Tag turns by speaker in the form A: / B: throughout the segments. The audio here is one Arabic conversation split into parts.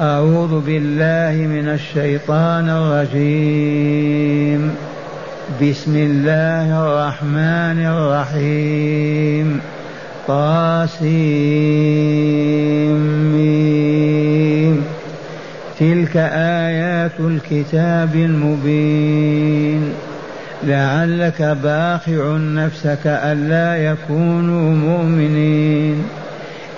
A: أعوذ بالله من الشيطان الرجيم. بسم الله الرحمن الرحيم. طاسيم. تلك آيات الكتاب المبين. لعلك باخع نفسك ألا يكونوا مؤمنين.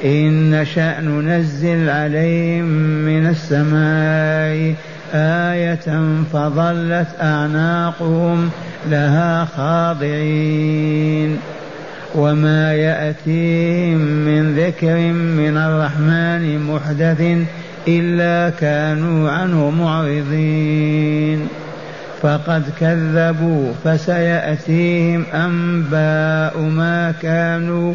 A: إن نشأ ننزل عليهم من السماء آية فظلت أعناقهم لها خاضعين وما يأتيهم من ذكر من الرحمن محدث إلا كانوا عنه معرضين فقد كذبوا فسيأتيهم أنباء ما كانوا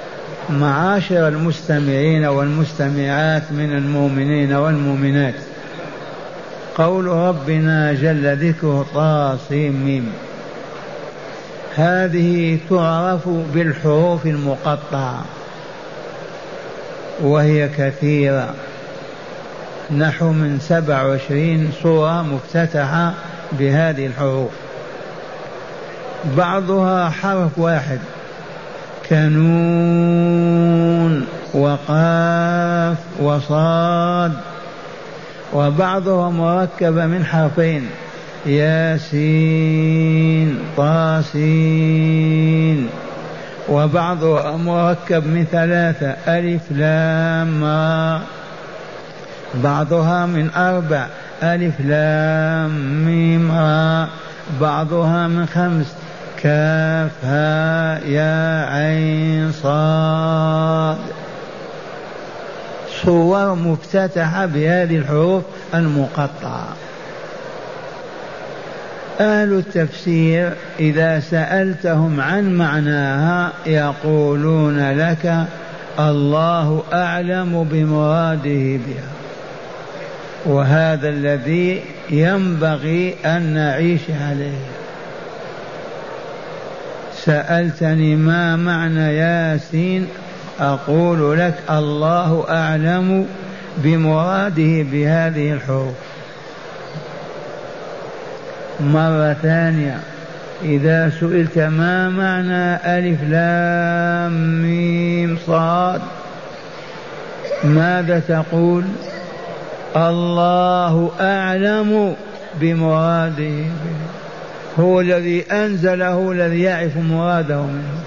A: معاشر المستمعين والمستمعات من المؤمنين والمؤمنات. قول ربنا جل ذكره طاصيم ميم هذه تعرف بالحروف المقطعة وهي كثيرة. نحو من سبع وعشرين سورة مفتتحة بهذه الحروف. بعضها حرف واحد. كنون وقاف وصاد وبعضها مركب من حرفين ياسين طاسين وبعضها مركب من ثلاثة ألف لام بعضها من أربع ألف لام ميم بعضها من خمس كاف ها يا عين صاد. صور مفتتحة بهذه الحروف المقطعة. أهل التفسير إذا سألتهم عن معناها يقولون لك الله أعلم بمراده بها. وهذا الذي ينبغي أن نعيش عليه. سألتني ما معنى ياسين أقول لك الله أعلم بمراده بهذه الحروف. مرة ثانية إذا سئلت ما معنى ألف لام ميم صاد ماذا تقول؟ الله أعلم بمراده هو الذي أنزله الذي يعرف مراده منه.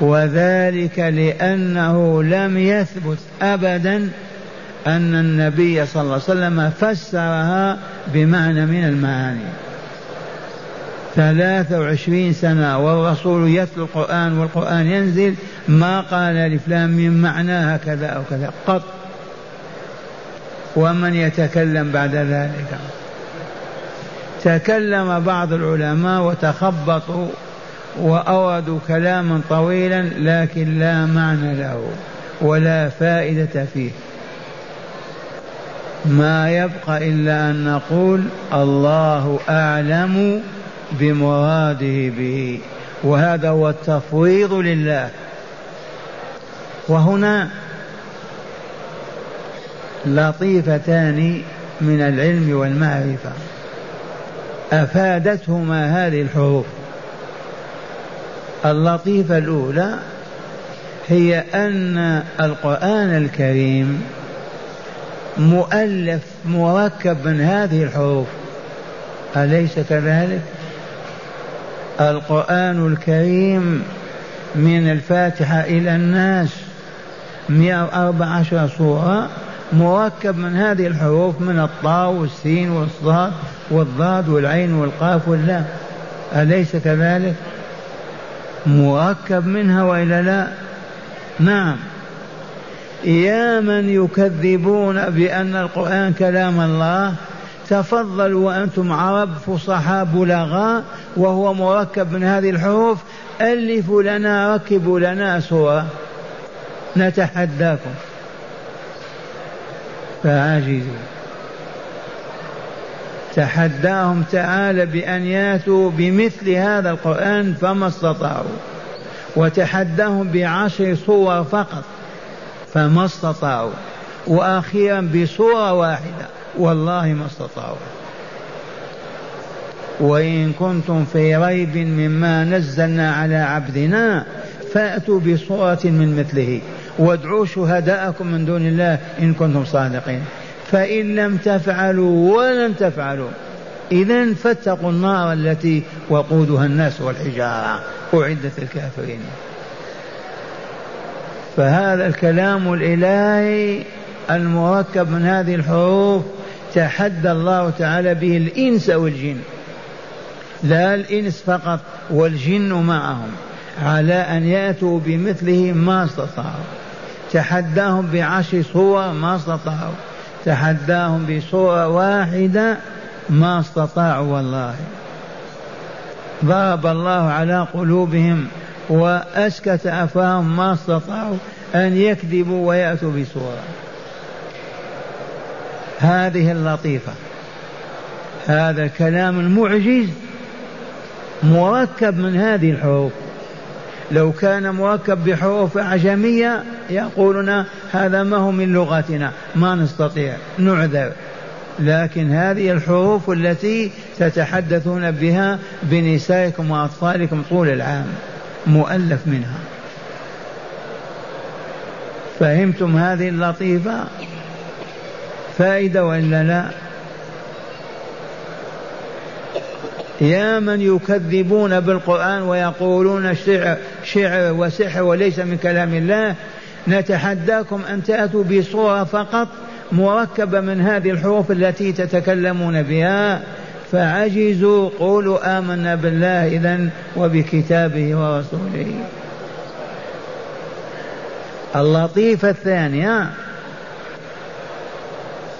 A: وذلك لأنه لم يثبت أبدا أن النبي صلى الله عليه وسلم فسرها بمعنى من المعاني. ثلاثة وعشرين سنة والرسول يتلو القرآن والقرآن ينزل ما قال لفلان من معناها كذا أو كذا قط. ومن يتكلم بعد ذلك؟ تكلم بعض العلماء وتخبطوا وأوردوا كلاما طويلا لكن لا معنى له ولا فائدة فيه. ما يبقى إلا أن نقول الله أعلم بمراده به. وهذا هو التفويض لله. وهنا لطيفتان من العلم والمعرفة. أفادتهما هذه الحروف اللطيفة الأولى هي أن القرآن الكريم مؤلف مركب من هذه الحروف أليس كذلك؟ القرآن الكريم من الفاتحة إلى الناس 114 سورة مركب من هذه الحروف من الطاء والسين والصاد والضاد والعين والقاف واللام. أليس كذلك؟ مركب منها وإلا لا؟ نعم. يا من يكذبون بأن القرآن كلام الله تفضلوا وأنتم عرب فصحاء بلغاء وهو مركب من هذه الحروف. ألفوا لنا ركبوا لنا سورة. نتحداكم. فعاجزوا تحداهم تعالى بأن ياتوا بمثل هذا القرآن فما استطاعوا. وتحداهم بعشر صور فقط فما استطاعوا. وأخيرا بصورة واحدة والله ما استطاعوا. وإن كنتم في ريب مما نزلنا على عبدنا فأتوا بصورة من مثله. وادعوا شهداءكم من دون الله إن كنتم صادقين. فإن لم تفعلوا ولن تفعلوا. إذا فاتقوا النار التي وقودها الناس والحجارة. أعدت الكافرين. فهذا الكلام الإلهي المركب من هذه الحروف تحدى الله تعالى به الإنس والجن. لا الإنس فقط والجن معهم. على أن يأتوا بمثله ما استطاعوا. تحداهم بعشر صور ما استطاعوا. تحداهم بصورة واحدة ما استطاعوا والله. ضرب الله على قلوبهم وأسكت أفاهم ما استطاعوا أن يكذبوا ويأتوا بصورة. هذه اللطيفة. هذا الكلام المعجز مركب من هذه الحروف. لو كان مركب بحروف أعجمية يقولون هذا ما هو من لغتنا ما نستطيع نعذر. لكن هذه الحروف التي تتحدثون بها بنسائكم وأطفالكم طول العام مؤلف منها. فهمتم هذه اللطيفة؟ فائدة وإلا لا؟ يا من يكذبون بالقرآن ويقولون شعر, شعر وسحر وليس من كلام الله نتحداكم أن تأتوا بصورة فقط مركبة من هذه الحروف التي تتكلمون بها. فعجزوا قولوا آمنا بالله إذا وبكتابه ورسوله. اللطيفة الثانية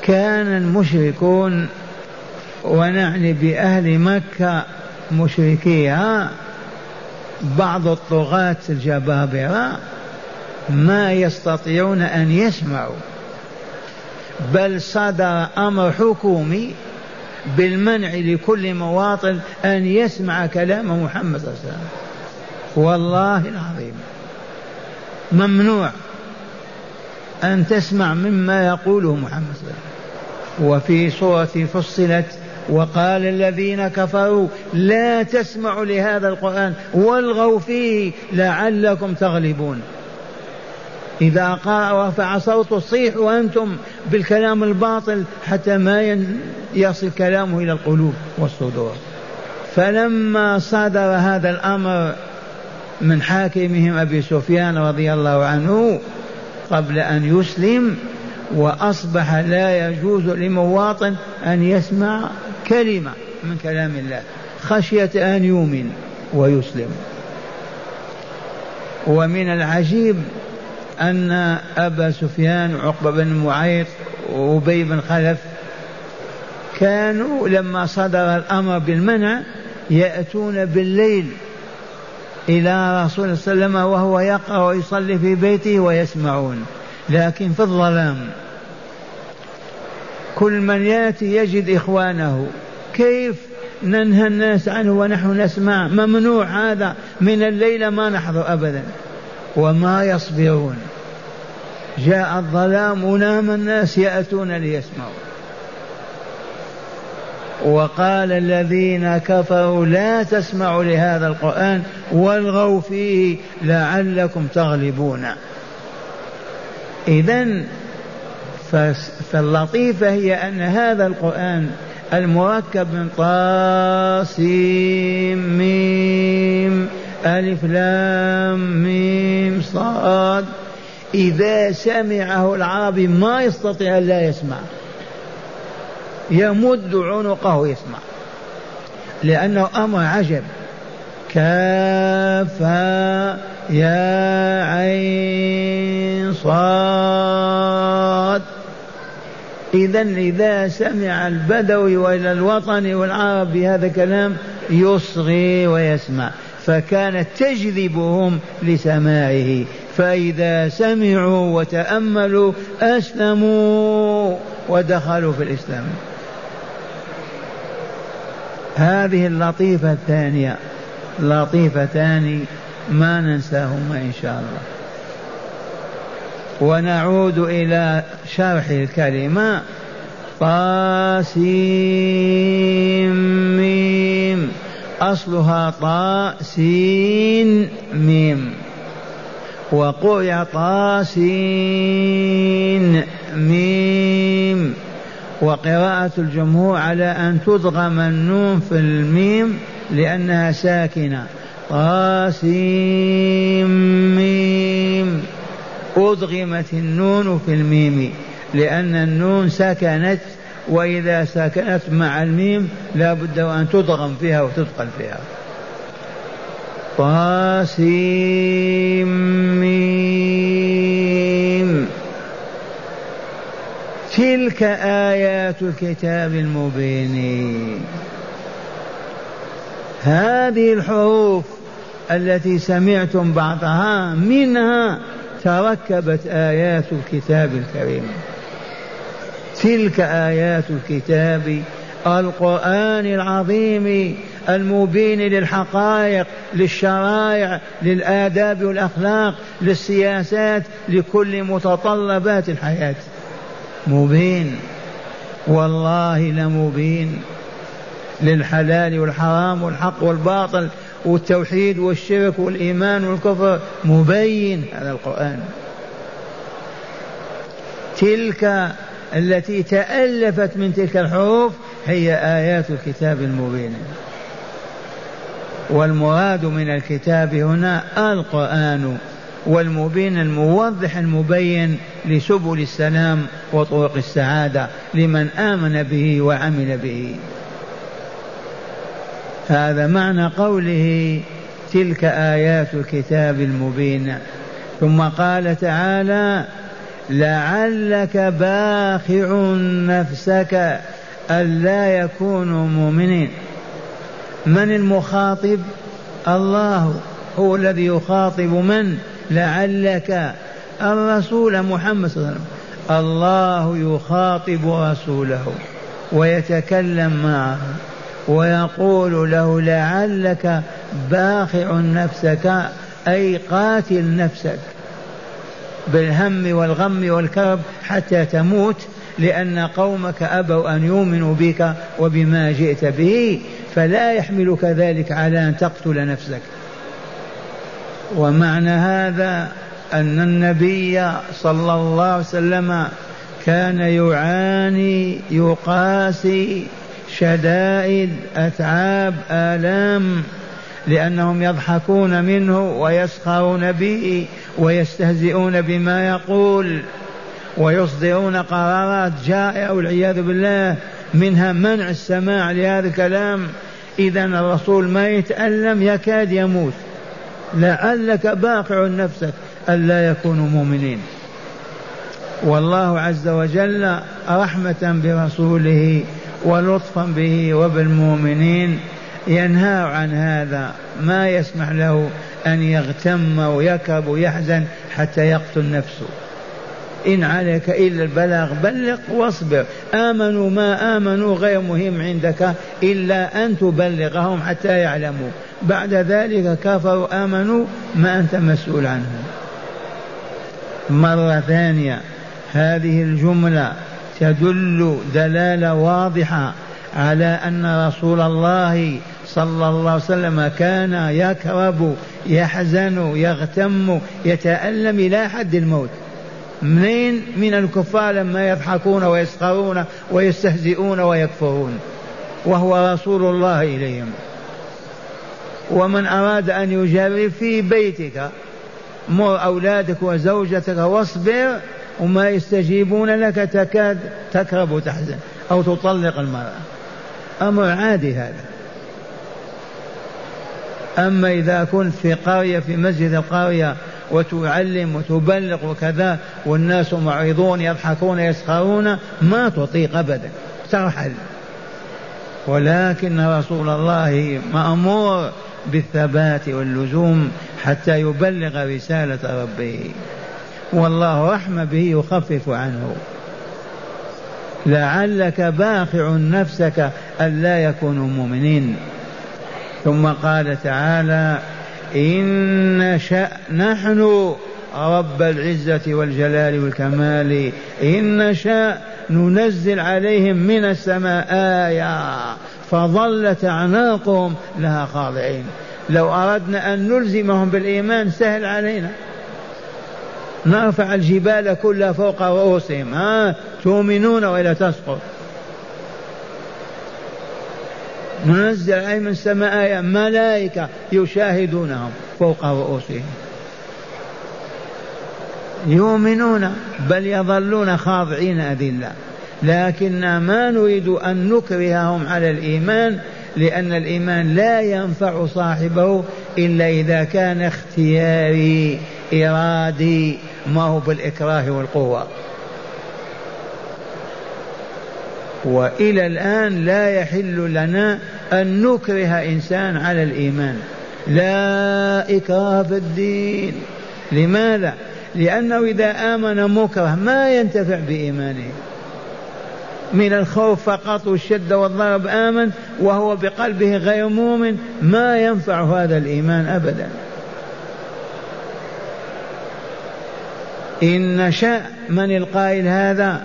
A: كان المشركون ونعني بأهل مكة مشركيها بعض الطغاة الجبابرة ما يستطيعون أن يسمعوا. بل صدر أمر حكومي بالمنع لكل مواطن أن يسمع كلام محمد صلى الله عليه وسلم. والله العظيم. ممنوع أن تسمع مما يقوله محمد صلى الله عليه وسلم. وفي سورة فصلت وقال الذين كفروا لا تسمعوا لهذا القرآن والغوا فيه لعلكم تغلبون. إذا قرأ ورفع صوته صيح وأنتم بالكلام الباطل حتى ما يصل كلامه إلى القلوب والصدور. فلما صدر هذا الأمر من حاكمهم أبي سفيان رضي الله عنه قبل أن يسلم وأصبح لا يجوز لمواطن أن يسمع كلمة من كلام الله. خشية أن يؤمن ويسلم. ومن العجيب أن أبا سفيان عقبة بن معيط وأبي بن خلف كانوا لما صدر الأمر بالمنع يأتون بالليل إلى رسول الله صلى الله عليه وسلم وهو يقرأ ويصلي في بيته ويسمعون. لكن في الظلام كل من يأتي يجد إخوانه. كيف ننهى الناس عنه ونحن نسمع ممنوع هذا من الليل ما نحضر أبدا؟ وما يصبرون. جاء الظلام ونام الناس يأتون ليسمعوا. وقال الذين كفروا لا تسمعوا لهذا القرآن والغوا فيه لعلكم تغلبون. إذا فاللطيفة هي أن هذا القرآن المركب من طاسيم ميم ألف لام ميم صاد. إذا سمعه العربي ما يستطيع أن لا يسمع. يمد عنقه يسمع لأنه أمر عجب. كافا يا عين صاد. إذا إذا سمع البدوي وإلى الوطن والعرب بهذا الكلام يصغي ويسمع فكانت تجذبهم لسماعه فإذا سمعوا وتأملوا أسلموا ودخلوا في الإسلام. هذه اللطيفة الثانية لطيفتان ما ننساهما إن شاء الله. ونعود إلى شرح الكلمة. طاسيم أصلها طاء سين ميم. وقرئ طاسين ميم. وقراءة الجمهور على أن تدغم النون في الميم لأنها ساكنة. طاسيم ميم. أدغمت النون في الميم لأن النون سكنت وإذا سكنت مع الميم لا بد أن تدغم فيها وتثقل فيها. طاسيم تلك آيات الكتاب المبين. هذه الحروف التي سمعتم بعضها منها تركبت آيات الكتاب الكريم. تلك آيات الكتاب القرآن العظيم المبين للحقائق للشرائع للآداب والأخلاق للسياسات لكل متطلبات الحياة. مبين. والله لمبين. للحلال والحرام والحق والباطل. والتوحيد والشرك والإيمان والكفر مبين هذا القرآن. تلك التي تألفت من تلك الحروف هي آيات الكتاب المبين. والمراد من الكتاب هنا القرآن والمبين الموضح المبين لسبل السلام وطرق السعادة لمن آمن به وعمل به. هذا معنى قوله تلك آيات الكتاب المبين. ثم قال تعالى لعلك باخع نفسك ألا يكونوا مؤمنين. من المخاطب؟ الله هو الذي يخاطب من؟ لعلك الرسول محمد صلى الله عليه وسلم. الله يخاطب رسوله ويتكلم معه. ويقول له لعلك باخع نفسك أي قاتل نفسك بالهم والغم والكرب حتى تموت لأن قومك أبوا أن يؤمنوا بك وبما جئت به فلا يحملك ذلك على أن تقتل نفسك. ومعنى هذا أن النبي صلى الله عليه وسلم كان يعاني يقاسي شدائد أتعاب آلام لأنهم يضحكون منه ويسخرون به ويستهزئون بما يقول ويصدرون قرارات جائعة والعياذ بالله منها منع السماع لهذا الكلام. إذا الرسول ما يتألم يكاد يموت. لعلك باقع نفسك ألا يكونوا مؤمنين. والله عز وجل رحمة برسوله ولطفا به وبالمؤمنين ينهى عن هذا. ما يسمح له أن يغتم ويكب ويحزن حتى يقتل نفسه. إن عليك إلا البلاغ بلغ واصبر. آمنوا ما آمنوا غير مهم عندك إلا أن تبلغهم حتى يعلموا. بعد ذلك كفروا آمنوا ما أنت مسؤول عنهم. مرة ثانية هذه الجملة تدل دلالة واضحة على أن رسول الله صلى الله عليه وسلم كان يكرب يحزن يغتم يتألم إلى حد الموت. منين؟ من الكفار لما يضحكون ويسخرون ويستهزئون ويكفرون. وهو رسول الله إليهم. ومن أراد أن يجرب في بيتك مر أولادك وزوجتك واصبر وما يستجيبون لك تكاد تكرب وتحزن أو تطلق المرأة. أمر عادي هذا. أما إذا كنت في قرية في مسجد القرية وتعلم وتبلغ وكذا والناس معرضون يضحكون يسخرون ما تطيق أبدا. ترحل ولكن رسول الله مأمور بالثبات واللزوم حتى يبلغ رسالة ربه. والله رحم به يخفف عنه. لعلك باخع نفسك ألا يكونوا مؤمنين. ثم قال تعالى إن نشأ نحن رب العزة والجلال والكمال. إن نشاء ننزل عليهم من السماء. آية فظلت أعناقهم لها خاضعين. لو أردنا أن نلزمهم بالإيمان سهل علينا. نرفع الجبال كلها فوق رؤوسهم ها؟ تؤمنون وإلا تسقط. ننزل عليهم من السماء ملائكة يشاهدونهم فوق رؤوسهم. يؤمنون بل يظلون خاضعين أذلة. لكن ما نريد أن نكرههم على الإيمان لأن الإيمان لا ينفع صاحبه إلا إذا كان اختياري إرادي. ما هو بالإكراه والقوة. وإلى الآن لا يحل لنا أن نكره إنسان على الإيمان. لا إكراه في الدين. لماذا؟ لأنه إذا آمن مكره ما ينتفع بإيمانه. من الخوف فقط والشدة والضرب آمن وهو بقلبه غير مؤمن ما ينفع هذا الإيمان أبدا. إن نشأ من القائل هذا؟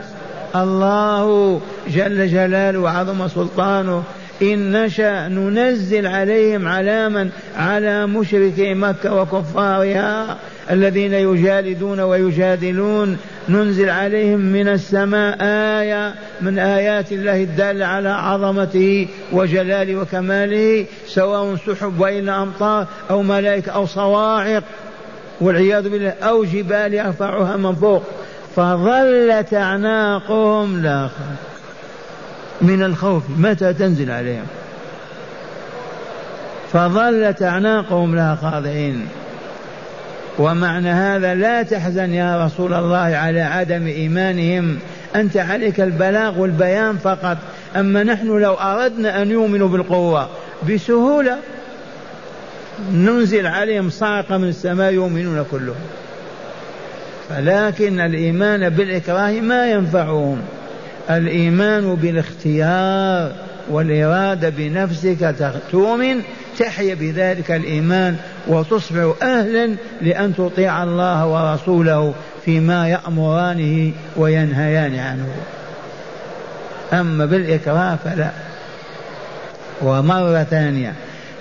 A: الله جل جلاله وعظم سلطانه. إن نشأ ننزل عليهم علاما على مشركي مكة وكفارها الذين يجالدون ويجادلون. ننزل عليهم من السماء آية من آيات الله الدالة على عظمته وجلاله وكماله سواء سحب وإلا أمطار أو ملائكة أو صواعق. والعياذ بالله أو جبال يرفعها من فوق فظلت أعناقهم لا من الخوف. متى تنزل عليهم؟ فظلت أعناقهم لها خاضعين. ومعنى هذا لا تحزن يا رسول الله على عدم إيمانهم. أنت عليك البلاغ والبيان فقط. أما نحن لو أردنا أن يؤمنوا بالقوة بسهولة. ننزل عليهم صاعقة من السماء يؤمنون كلهم. فلكن الإيمان بالإكراه ما ينفعهم. الإيمان بالاختيار والإرادة بنفسك تؤمن تحيا بذلك الإيمان وتصبح أهلا لأن تطيع الله ورسوله فيما يأمرانه وينهيان عنه. أما بالإكراه فلا. ومرة ثانية.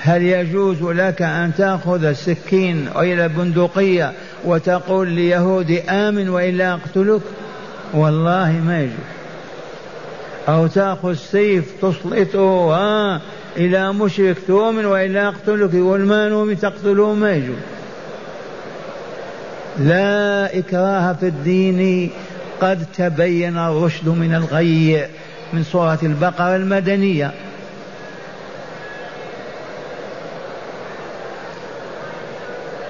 A: هل يجوز لك أن تأخذ السكين إلى البندقية وتقول ليهودي آمن وإلا أقتلك؟ والله ما يجوز. أو تأخذ سيف تسلطه إلى مشرك تؤمن وإلا أقتلك؟ يقول ما نؤمن تقتله ما يجوز. لا إكراه في الدين قد تبين الرشد من الغي من سورة البقرة المدنية.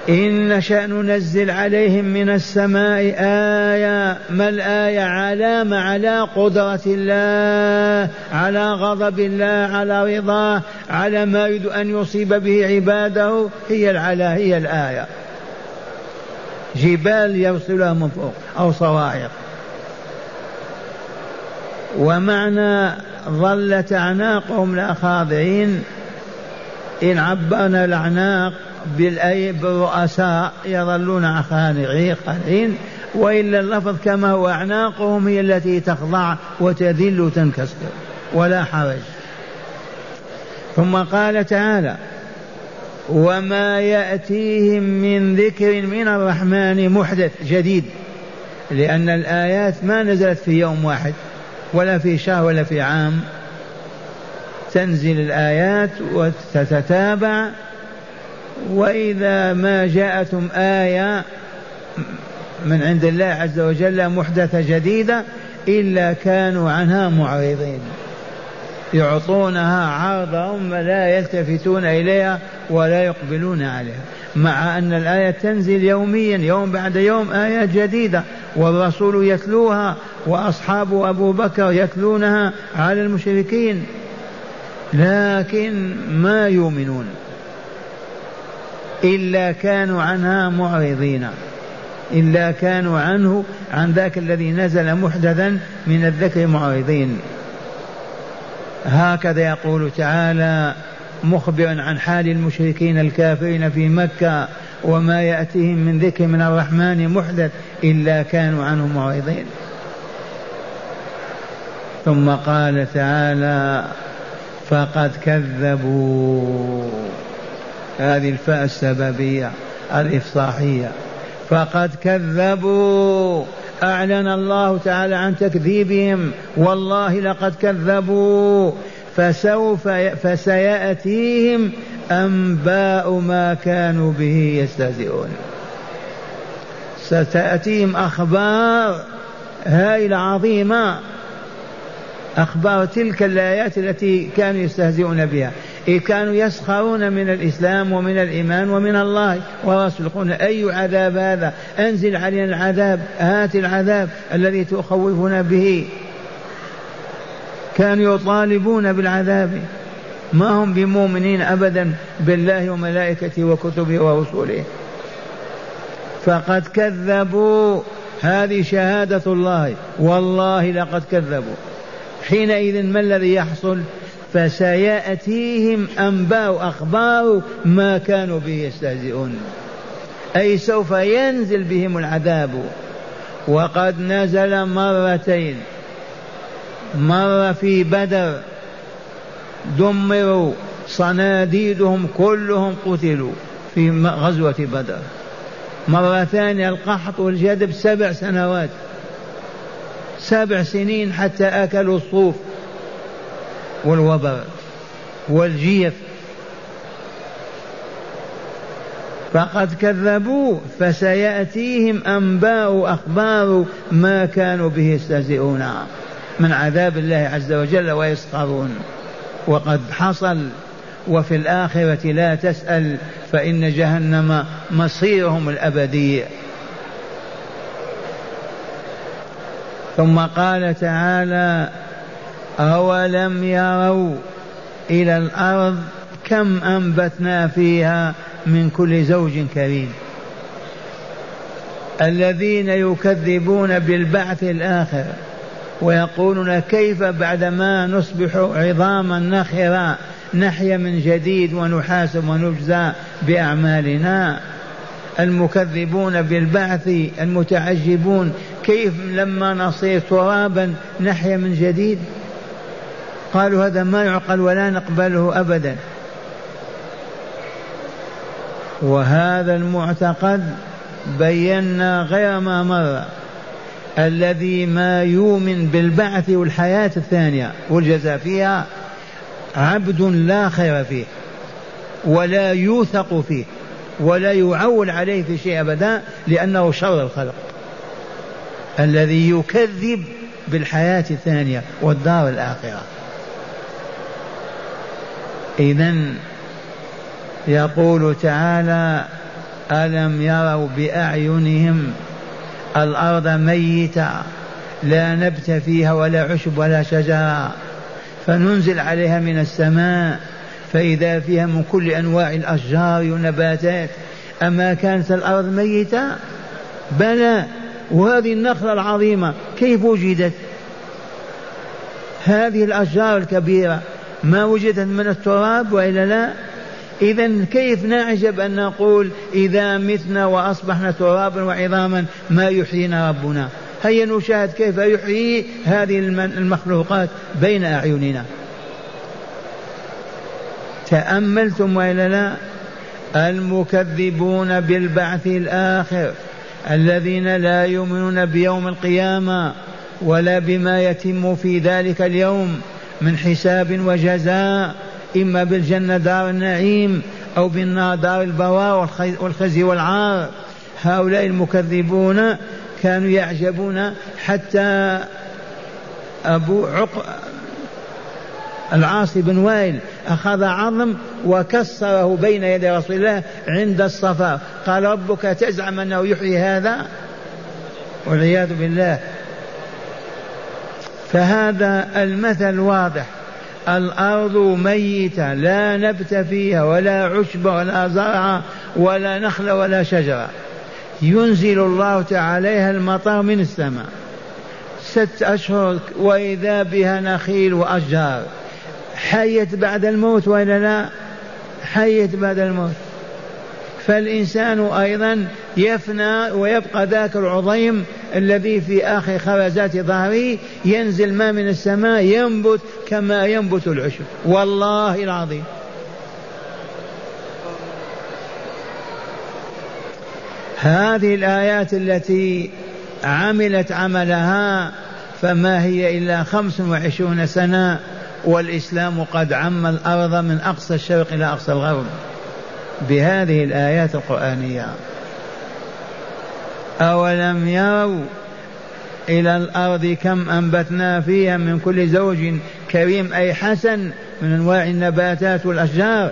A: إن نشأ ننزل عليهم من السماء آية ما الآية؟ علامة على قدرة الله على غضب الله على رضاه على ما يريد أن يصيب به عباده. هي العلا هي الآية. جبال يرسلها من فوق أو صواعق. ومعنى ظلت أعناقهم لا خاضعين إن عبرنا الأعناق بالأي بالرؤساء يظلون خانعين وإلا اللفظ كما هو أعناقهم هي التي تخضع وتذل وتنكسر ولا حرج. ثم قال تعالى وما يأتيهم من ذكر من الرحمن محدث جديد لأن الآيات ما نزلت في يوم واحد ولا في شهر ولا في عام. تنزل الآيات وتتتابع وإذا ما جاءتهم آية من عند الله عز وجل محدثة جديدة إلا كانوا عنها معرضين. يعطونها عرضهم لا يلتفتون إليها ولا يقبلون عليها. مع أن الآية تنزل يوميا يوم بعد يوم آيات جديدة. والرسول يتلوها وأصحاب أبو بكر يتلونها على المشركين. لكن ما يؤمنون. إلا كانوا عنها معرضين. إلا كانوا عنه عن ذاك الذي نزل محدثا من الذكر معرضين. هكذا يقول تعالى مخبرا عن حال المشركين الكافرين في مكة وما يأتيهم من ذكر من الرحمن محدث إلا كانوا عنه معرضين. ثم قال تعالى فقد كذبوا. هذه الفاء السببية الإفصاحية. فقد كذبوا. أعلن الله تعالى عن تكذيبهم. والله لقد كذبوا. فسوف فسيأتيهم أنباء ما كانوا به يستهزئون. ستأتيهم أخبار هائلة عظيمة. أخبار تلك الآيات التي كانوا يستهزئون بها. إذ كانوا يسخرون من الإسلام ومن الإيمان ومن الله ورسوله أي عذاب هذا؟ أنزل علينا العذاب هات العذاب الذي تخوفنا به. كانوا يطالبون بالعذاب. ما هم بمؤمنين أبدا بالله وملائكته وكتبه ورسله. فقد كذبوا. هذه شهادة الله. والله لقد كذبوا. حينئذ ما الذي يحصل؟ فسيأتيهم أنباء أخبار ما كانوا به يستهزئون. أي سوف ينزل بهم العذاب. وقد نزل مرتين. مرة في بدر. دمروا. صناديدهم كلهم قتلوا في غزوة بدر. مرة ثانية القحط والجدب سبع سنوات. سبع سنين حتى أكلوا الصوف. والوبر والجيف. فقد كذبوا فسيأتيهم أنباء أخبار ما كانوا به يستهزئون من عذاب الله عز وجل ويسخرون. وقد حصل وفي الآخرة لا تسأل فإن جهنم مصيرهم الأبدي. ثم قال تعالى أولم يروا إلى الأرض كم أنبتنا فيها من كل زوج كريم. الذين يكذبون بالبعث الآخر ويقولون كيف بعدما نصبح عظاما نخرا نحيا من جديد ونحاسب ونجزى بأعمالنا. المكذبون بالبعث المتعجبون كيف لما نصير ترابا نحيا من جديد؟ قالوا هذا ما يعقل ولا نقبله أبدا. وهذا المعتقد بينا غير ما مر الذي ما يؤمن بالبعث والحياة الثانية والجزاء فيها عبد لا خير فيه ولا يوثق فيه ولا يعول عليه في شيء أبدا لأنه شر الخلق. الذي يكذب بالحياة الثانية والدار الآخرة. إذا يقول تعالى ألم يروا بأعينهم الأرض ميتة لا نبت فيها ولا عشب ولا شجرة فننزل عليها من السماء فإذا فيها من كل أنواع الأشجار والنباتات أما كانت الأرض ميتة؟ بلى وهذه النخلة العظيمة كيف وجدت؟ هذه الأشجار الكبيرة ما وجدت من التراب وإلا لا؟ إذا كيف نعجب أن نقول إذا متنا وأصبحنا ترابا وعظاما ما يحيينا ربنا؟ هيا نشاهد كيف يحيي هذه المخلوقات بين أعيننا. تأملتم وإلا لا؟ المكذبون بالبعث الآخر الذين لا يؤمنون بيوم القيامة ولا بما يتم في ذلك اليوم من حساب وجزاء إما بالجنة دار النعيم أو بالنار دار البواء والخزي والعار. هؤلاء المكذبون كانوا يعجبون حتى أبو عق العاص بن وائل أخذ عظم وكسره بين يدي رسول الله عند الصفا. قال ربك تزعم أنه يحيي هذا والعياذ بالله. فهذا المثل واضح. الأرض ميتة لا نبت فيها ولا عشب ولا زرع ولا نخل ولا شجرة. ينزل الله تعالى عليها المطر من السماء. ست أشهر وإذا بها نخيل وأشجار. حيت بعد الموت ولا لا؟ حيت بعد الموت. فالإنسان أيضا يفنى ويبقى ذاك العظيم الذي في آخر خرزات ظهره ينزل ما من السماء ينبت كما ينبت العشب. والله العظيم. هذه الآيات التي عملت عملها فما هي إلا خمس وعشرون سنة والإسلام قد عم الأرض من أقصى الشرق إلى أقصى الغرب. بهذه الآيات القرآنية. أولم يروا إلى الأرض كم أنبتنا فيها من كل زوج كريم أي حسن من أنواع النباتات والأشجار.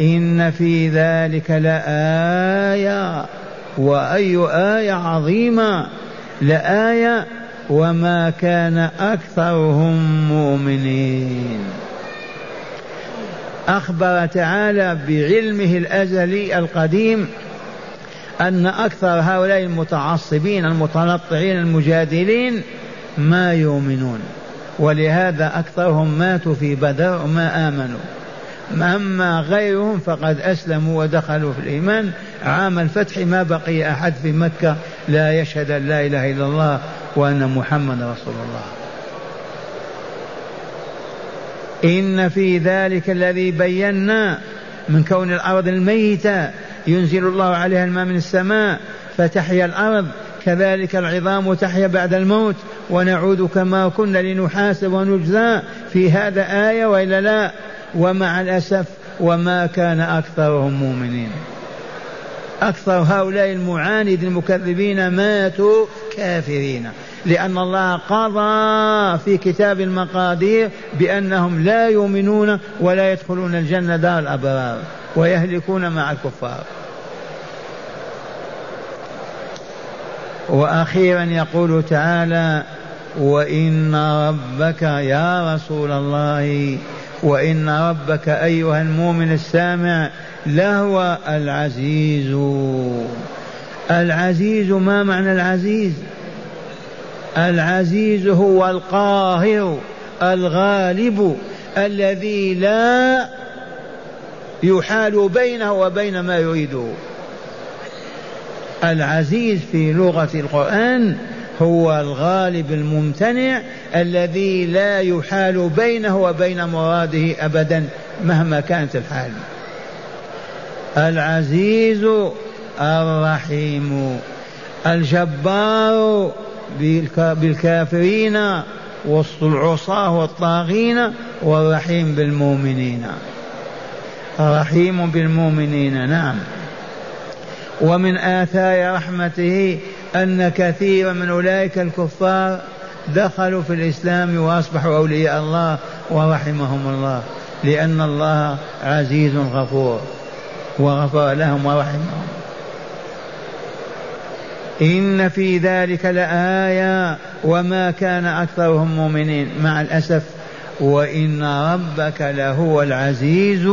A: إن في ذلك لآية وأي آية عظيمة. لآية وما كان أكثرهم مؤمنين. أخبر تعالى بعلمه الأزلي القديم أن أكثر هؤلاء المتعصبين المتنطعين المجادلين ما يؤمنون ولهذا أكثرهم ماتوا في بدر وما آمنوا. أما غيرهم فقد أسلموا ودخلوا في الإيمان. عام الفتح ما بقي أحد في مكة لا يشهد أن لا إله إلا الله وأن محمد رسول الله. إن في ذلك الذي بينا من كون الأرض الميتة ينزل الله عليها الماء من السماء فتحيا الأرض. كذلك العظام تحيا بعد الموت ونعود كما كنا لنحاسب ونجزى في هذا آية وإلا لا. ومع الأسف وما كان أكثرهم مؤمنين. أكثر هؤلاء المعاند المكذبين ماتوا كافرين. لأن الله قضى في كتاب المقادير بأنهم لا يؤمنون ولا يدخلون الجنة دار الأبرار ويهلكون مع الكفار. وأخيرا يقول تعالى وإن ربك يا رسول الله وإن ربك أيها المؤمن السامع لهو العزيز. العزيز ما معنى العزيز؟ العزيز هو القاهر الغالب الذي لا يحال بينه وبين ما يريده العزيز في لغة القرآن هو الغالب الممتنع الذي لا يحال بينه وبين مراده ابدا مهما كانت الحال. العزيز الرحيم الجبار بالكافرين والعصاة والطاغين والرحيم بالمؤمنين. رحيم بالمؤمنين نعم. ومن آثار رحمته أن كثيرا من أولئك الكفار دخلوا في الإسلام وأصبحوا أولياء الله ورحمهم الله لأن الله عزيز غفور وغفر لهم ورحمهم. إن في ذلك لآية وما كان أكثرهم مؤمنين. مع الأسف وإن ربك لهو العزيز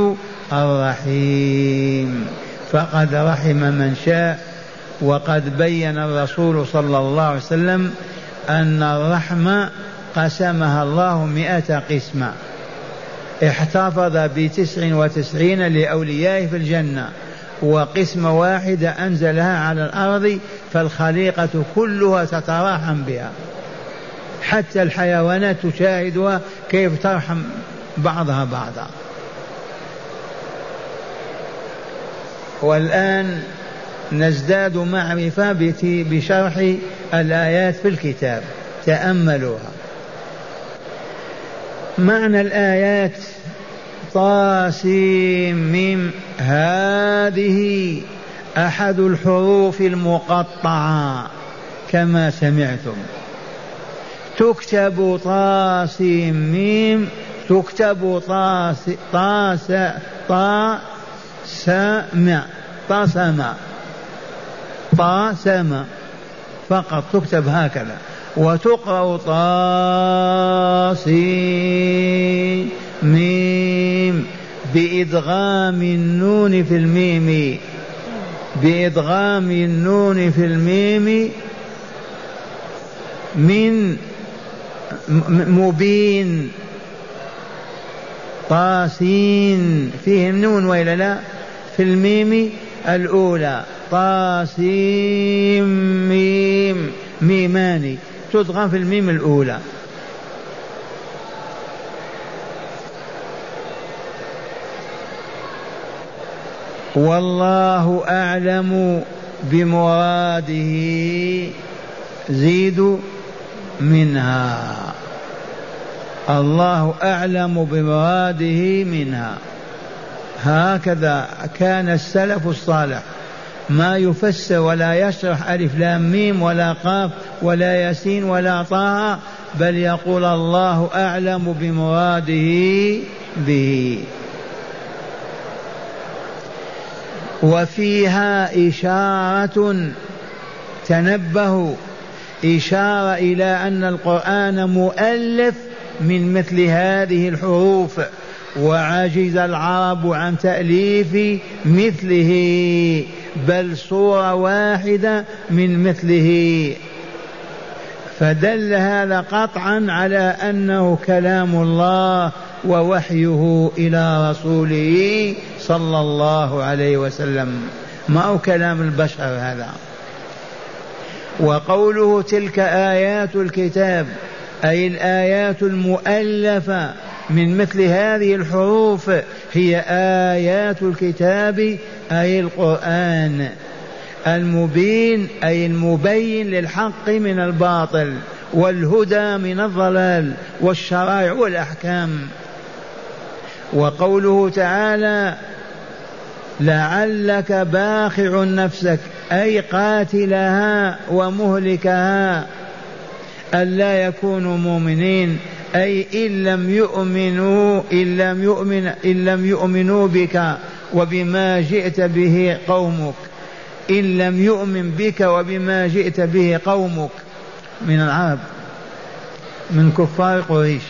A: الرحيم. فقد رحم من شاء وقد بين الرسول صلى الله عليه وسلم أن الرحمة قسمها الله مئة قسمة. احتفظ بتسع وتسعين لأوليائه في الجنة. وقسمة واحدة أنزلها على الأرض فالخليقة كلها تتراحم بها. حتى الحيوانات تشاهدها كيف ترحم بعضها بعضا. والآن نزداد معرفة بشرح الآيات في الكتاب. تأملوها. معنى الآيات طاسيم هذه أحد الحروف المقطعة كما سمعتم. تكتب طاسيم ميم تكتب طاس طاس طا سم طاسم. طاسم. فقط تكتب هكذا. وتقرأ طاسين ميم. بإدغام النون في الميم. بإدغام النون في الميم من مبين. طاسين. فيه النون وإلا لا؟ في الميم الأولى. طاسيم ميم. ميمان تدغم في الميم الأولى. والله أعلم بمراده زيد منها. الله أعلم بمراده منها. هكذا كان السلف الصالح. ما يفسر ولا يشرح ألف لام ميم ولا قاف ولا ياسين ولا طه بل يقول الله أعلم بمراده به. وفيها إشارة تنبهوا إشارة إلى أن القرآن مؤلف من مثل هذه الحروف وعجز العرب عن تأليف مثله بل صورة واحدة من مثله. فدل هذا قطعا على أنه كلام الله ووحيه إلى رسوله صلى الله عليه وسلم. ما هو كلام البشر هذا. وقوله تلك آيات الكتاب أي الآيات المؤلفة من مثل هذه الحروف هي آيات الكتاب أي القرآن المبين أي المبين للحق من الباطل والهدى من الضلال والشرائع والأحكام. وقوله تعالى لعلك باخع نفسك أي قاتلها ومهلكها ألا يكونوا مؤمنين أي إن لم يؤمنوا إن لم يؤمن إن لم يؤمنوا بك وبما جئت به قومك إن لم يؤمن بك وبما جئت به قومك من العرب من كفار قريش.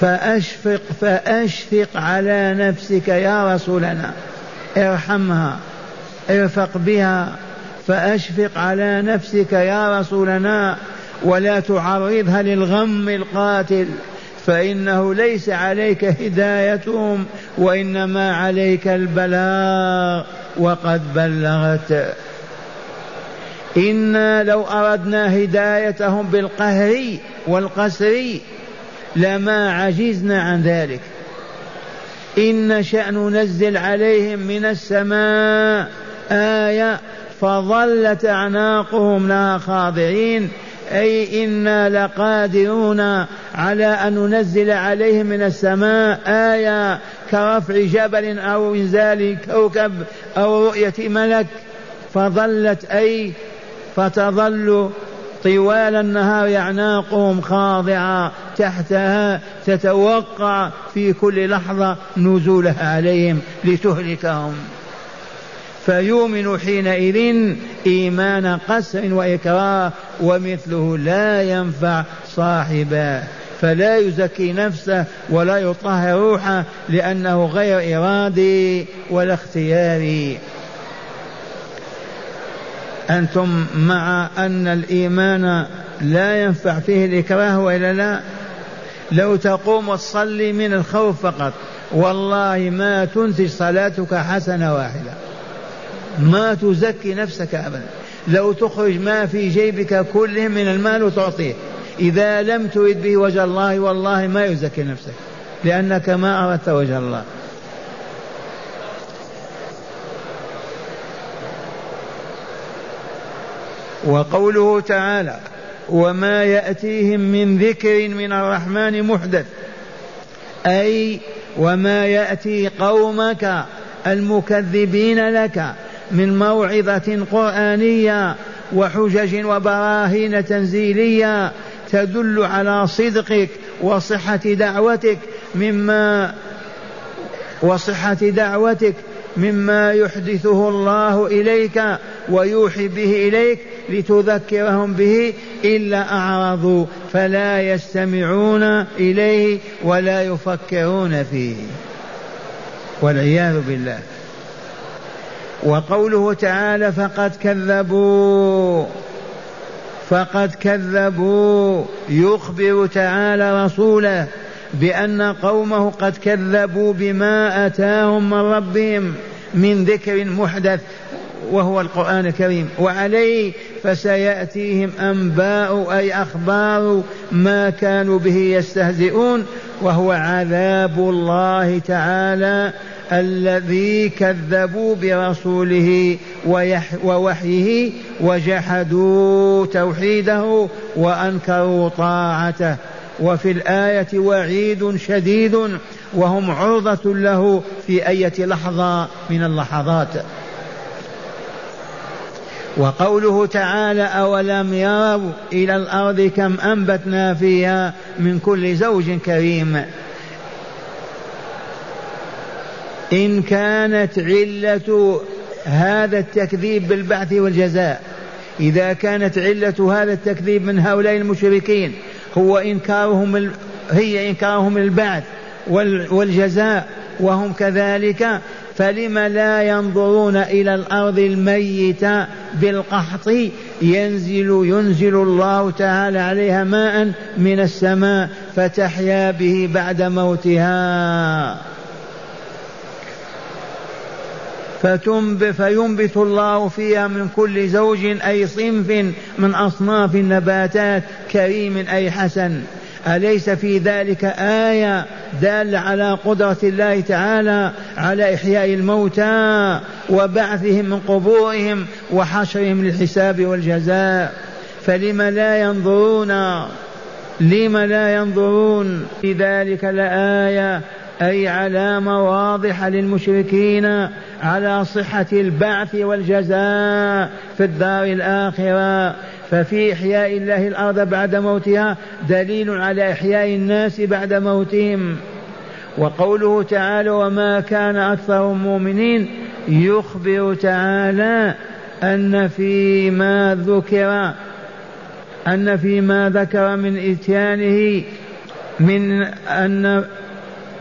A: فأشفق فأشفق على نفسك يا رسولنا. ارحمها. ارفق بها. فأشفق على نفسك يا رسولنا. ولا تعرضها للغم القاتل. فإنه ليس عليك هدايتهم وإنما عليك البلاغ. وقد بلغت. إنا لو أردنا هدايتهم بالقهر والقسر لما عجزنا عن ذلك. إن نشأ ننزل عليهم من السماء آية فظلت أعناقهم لها خاضعين. أي إنا لقادرون على أن ننزل عليهم من السماء آية كرفع جبل أو إنزال كوكب أو رؤية ملك. فظلت أي فتظل طوال النهار أعناقهم خاضعة تحتها تتوقع في كل لحظة نزولها عليهم لتهلكهم. فيؤمن حينئذ إيمان قسر وإكراه ومثله لا ينفع صاحبه. فلا يزكي نفسه ولا يطهر روحه لأنه غير إرادي ولا اختياري. أنتم مع أن الإيمان لا ينفع فيه الإكراه وإلا لا؟ لو تقوم وتصلي من الخوف فقط والله ما تنتج صلاتك حسنة واحدة. ما تزكي نفسك أبدا. لو تخرج ما في جيبك كله من المال وتعطيه. إذا لم ترد به وجه الله والله ما يزكي نفسك لأنك ما أردت وجه الله. وقوله تعالى وما يأتيهم من ذكر من الرحمن محدث أي وما يأتي قومك المكذبين لك من موعظة قرآنية وحجج وبراهين تنزيليه تدل على صدقك وصحه دعوتك مما وصحه دعوتك مما يحدثه الله إليك ويوحي به إليك لتذكرهم به إلا اعرضوا فلا يستمعون إليه ولا يفكرون فيه. والعياذ بالله. وقوله تعالى فقد كذبوا فقد كذبوا يخبر تعالى رسوله بأن قومه قد كذبوا بما أتاهم من ربهم من ذكر محدث وهو القرآن الكريم. وعليه فسيأتيهم أنباء أي أخبار ما كانوا به يستهزئون وهو عذاب الله تعالى الذي كذبوا برسوله ووحيه وجحدوا توحيده وأنكروا طاعته. وفي الآية وعيد شديد وهم عرضه له في أية لحظة من اللحظات. وقوله تعالى أولم يروا إلى الأرض كم أنبتنا فيها من كل زوج كريم. إن كانت علة هذا التكذيب بالبعث والجزاء. إذا كانت علة هذا التكذيب من هؤلاء المشركين هو إنكارهم هي إنكارهم البعث والجزاء وهم كذلك. فلم لا ينظرون إلى الأرض الميتة بالقحط؟ ينزل ينزل الله تعالى عليها ماء من السماء فتحيا به بعد موتها. فتنب فينبت الله فيها من كل زوج أي صنف من أصناف النباتات كريم أي حسن. أليس في ذلك آية دالة على قدرة الله تعالى على إحياء الموتى وبعثهم من قبورهم وحشرهم للحساب والجزاء؟ فلم لا ينظرون لم لا ينظرون في ذلك لآية أي علامة واضحة للمشركين على صحة البعث والجزاء في الدار الآخرة. ففي إحياء الله الأرض بعد موتها دليل على إحياء الناس بعد موتهم. وقوله تعالى وما كان أكثرهم مؤمنين يخبر تعالى أن فيما ذكر أن فيما ذكر من إتيانه من أن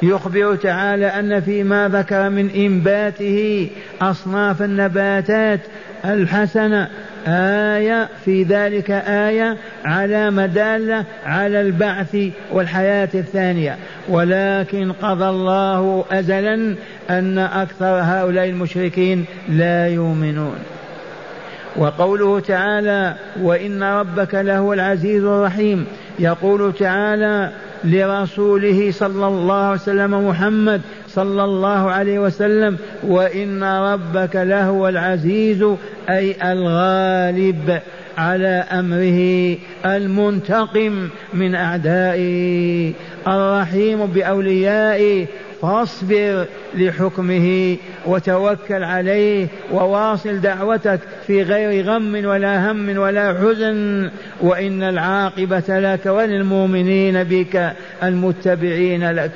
A: يخبر تعالى أن فيما ذكر من إنباته أصناف النباتات الحسنة آية في ذلك آية علامة دالة على البعث والحياة الثانية. ولكن قضى الله أزلا أن أكثر هؤلاء المشركين لا يؤمنون. وقوله تعالى وإن ربك لهو العزيز الرحيم يقول تعالى لرسوله صلى الله عليه وسلم محمد صلى الله عليه وسلم وإن ربك لهو العزيز أي الغالب على أمره المنتقم من أعدائه الرحيم بأوليائه. فاصبر لحكمه وتوكل عليه وواصل دعوتك في غير غم ولا هم ولا حزن. وإن العاقبة لك وللمؤمنين بك المتبعين لك.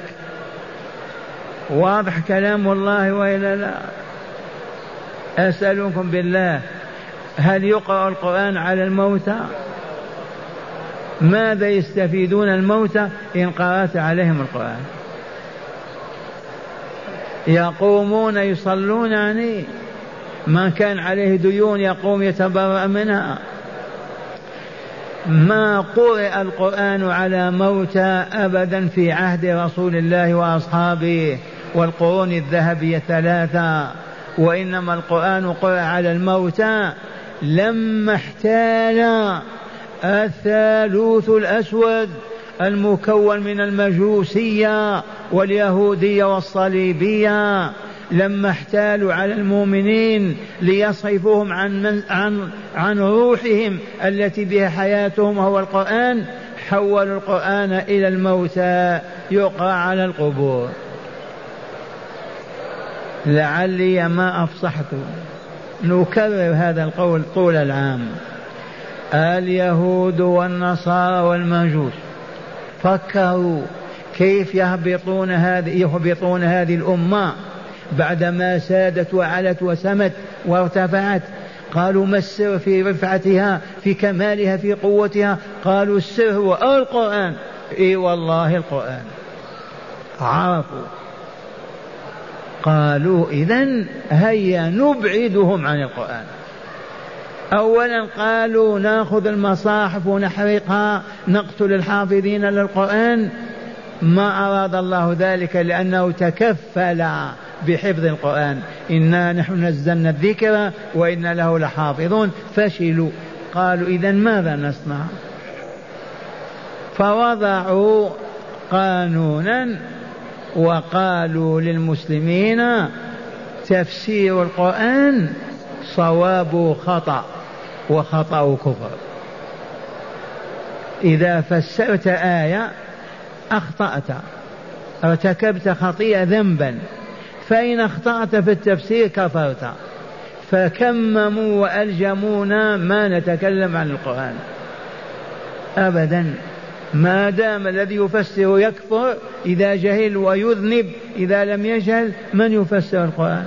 A: واضح كلام الله وإلا لا. أسألكم بالله هل يقرأ القرآن على الموتى؟ ماذا يستفيدون الموتى إن قرأت عليهم القرآن؟ يقومون يصلون يعني من كان عليه ديون يقوم يتبرأ منها. ما قرئ القرآن على موتى أبدا في عهد رسول الله وأصحابه والقرون الذهبية الثلاثة وإنما القرآن قرأ على الموتى لما احتال الثالوث الأسود. المكون من المجوسية واليهودية والصليبية لما احتالوا على المؤمنين ليصرفوهم عن من عن عن روحهم التي بها حياتهم وهو القرآن حولوا القرآن إلى الموتى يقرأ على القبور. لعلي ما أفصحت. نكرر هذا القول طول العام. اليهود والنصارى والمجوس. فكروا كيف يهبطون هذه يهبطون هذه الأمة. بعدما سادت وعلت وسمت وارتفعت قالوا ما السر في رفعتها في كمالها في قوتها؟ قالوا السر هو القرآن. إي والله القرآن. عرفوا. قالوا إذا هيا نبعدهم عن القرآن. أولا قالوا نأخذ المصاحف ونحرقها نقتل الحافظين للقرآن. ما أراد الله ذلك لأنه تكفل بحفظ القرآن. إنا نحن نزلنا الذكر وإنا له لحافظون. فشلوا. قالوا إذا ماذا نصنع؟ فوضعوا قانونا وقالوا للمسلمين تفسير القرآن صواب خطأ. وخطأ كفر إذا فسرت آية أخطأت. ارتكبت خطيئة ذنبا. فإن أخطأت في التفسير كفرت. فكمموا وألجمونا ما نتكلم عن القرآن. أبدا. ما دام الذي يفسر يكفر إذا جهل ويذنب إذا لم يجهل من يفسر القرآن؟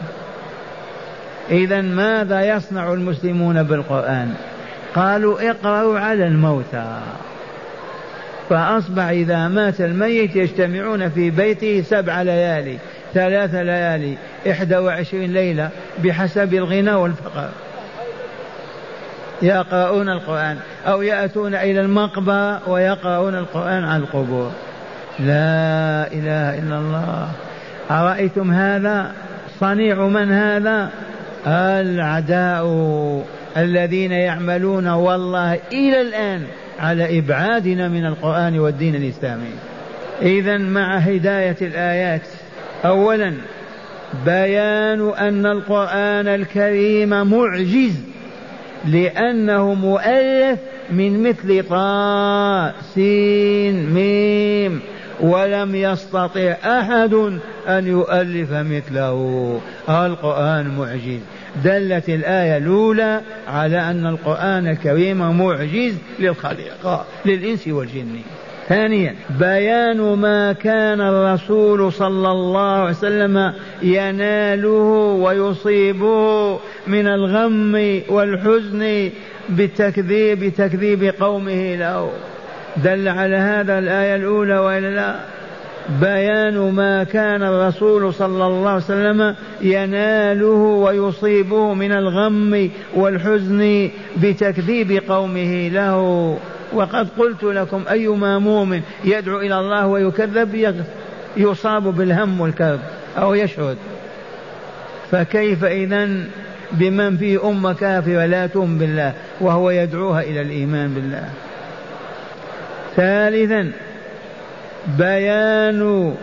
A: إذا ماذا يصنع المسلمون بالقرآن؟ قالوا اقرأوا على الموتى. فأصبح إذا مات الميت يجتمعون في بيته سبع ليالي ثلاث ليالي إحدى وعشرين ليلة بحسب الغنى والفقر. يقرؤون القرآن أو يأتون إلى المقبرة ويقرؤون القرآن على القبور. لا إله إلا الله. أرأيتم هذا؟ صنيع من هذا؟ العداء الذين يعملون والله إلى الآن على إبعادنا من القرآن والدين الإسلامي. إذا مع هداية الآيات أولا بيان أن القرآن الكريم معجز لأنه مؤلف من مثل طاء سين ميم. ولم يستطع أحد أن يؤلف مثله. القرآن معجز. دلت الآية الأولى على أن القرآن الكريم معجز للخليقة للإنس والجن. ثانيا بيان ما كان الرسول صلى الله عليه وسلم يناله ويصيبه من الغم والحزن بتكذيب قومه له. دل على هذا الآية الأولى وإلا لا. بيان ما كان الرسول صلى الله عليه وسلم يناله ويصيبه من الغم والحزن بتكذيب قومه له. وقد قلت لكم أيما مؤمن يدعو إلى الله ويكذب يصاب بالهم والكرب أو يشهد فكيف إذا بمن فيه أمة كافرة لا تؤمن بالله وهو يدعوها إلى الإيمان بالله؟ ثالثا بيان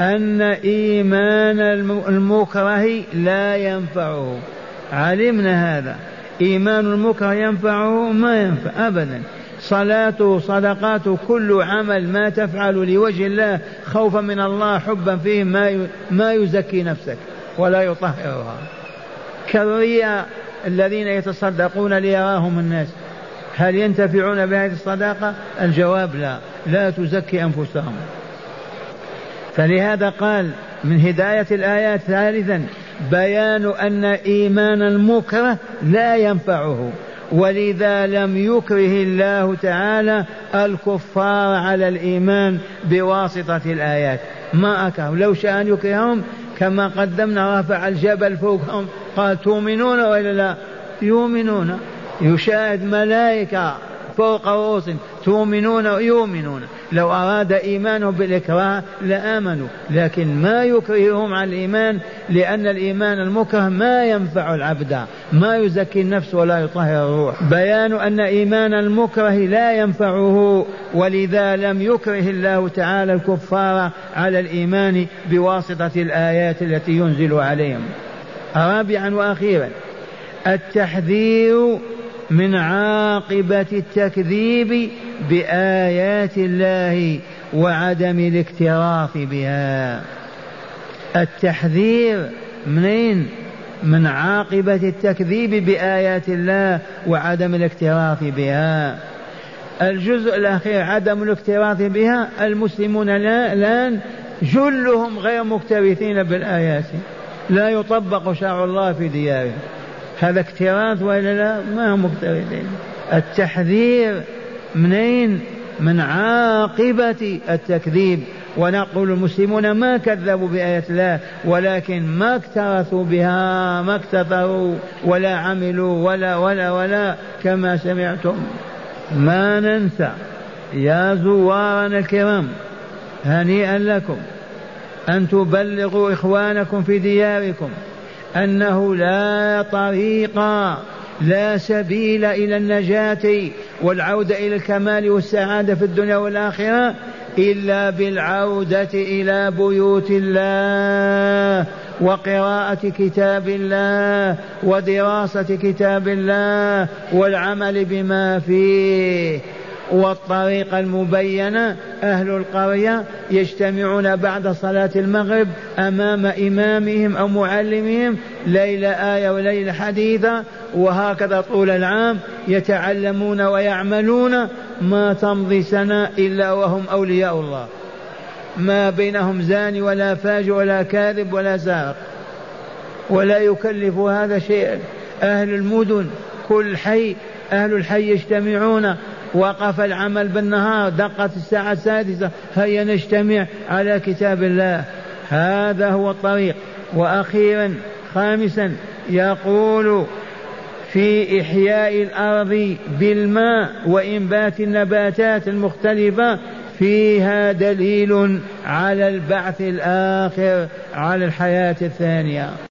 A: أن إيمان المكره لا ينفعه. علمنا هذا. إيمان المكره ينفعه؟ ما ينفع أبدا. صلاته صدقاته كل عمل ما تفعل لوجه الله خوفا من الله حبا فيه ما ما يزكي نفسك ولا يطهرها. كالرياء الذين يتصدقون ليراهم الناس. هل ينتفعون بهذه الصدقة الجواب لا. لا تزكي أنفسهم. فلهذا قال من هداية الآيات ثالثا بيان أن إيمان المكره لا ينفعه. ولذا لم يكره الله تعالى الكفار على الإيمان بواسطة الآيات. ما أكره. لو شاء أن يكرههم كما قدمنا رفع الجبل فوقهم قال تؤمنون وإلا لا؟ يؤمنون. يشاهد ملائكة فوق رؤوسهم تؤمنون يؤمنون لو أراد إيمانهم بالإكراه لآمنوا لكن ما يكرههم على الإيمان لأن الإيمان المكره ما ينفع العبد ما يزكي النفس ولا يطهر الروح. بيان أن إيمان المكره لا ينفعه ولذا لم يكره الله تعالى الكفار على الإيمان بواسطة الآيات التي ينزل عليهم. رابعا وأخيرا التحذير من عاقبة التكذيب بآيات الله وعدم الاكتراث بها. التحذير منين؟ من عاقبة التكذيب بآيات الله وعدم الاكتراث بها. الجزء الأخير عدم الاكتراث بها المسلمون الآن جلهم غير مكترثين بالآيات. لا يطبق شرع الله في ديارهم. هذا اكتراث ولا لا؟ ما هم مكترثين التحذير منين؟ من عاقبة التكذيب. ونقول المسلمون ما كذبوا بآيات الله ولكن ما اكترثوا بها ما اكتفروا ولا عملوا ولا ولا ولا. كما سمعتم. ما ننسى يا زوارنا الكرام هنيئا لكم أن تبلغوا إخوانكم في دياركم. أنه لا طريق لا سبيل إلى النجاة والعودة إلى الكمال والسعادة في الدنيا والآخرة إلا بالعودة إلى بيوت الله وقراءة كتاب الله ودراسة كتاب الله والعمل بما فيه. والطريقة المبينة أهل القرية يجتمعون بعد صلاة المغرب أمام إمامهم أو معلمهم ليلة آية وليلة حديثة وهكذا طول العام يتعلمون ويعملون ما تمضي سنة إلا وهم أولياء الله. ما بينهم زاني ولا فاجر ولا كاذب ولا سارق ولا يكلف هذا شيئا. أهل المدن كل حي أهل الحي يجتمعون وقف العمل بالنهار دقت الساعة السادسة هيا نجتمع على كتاب الله. هذا هو الطريق. وأخيرا خامسا يقول في إحياء الأرض بالماء وإنبات النباتات المختلفة فيها دليل على البعث الآخر على الحياة الثانية.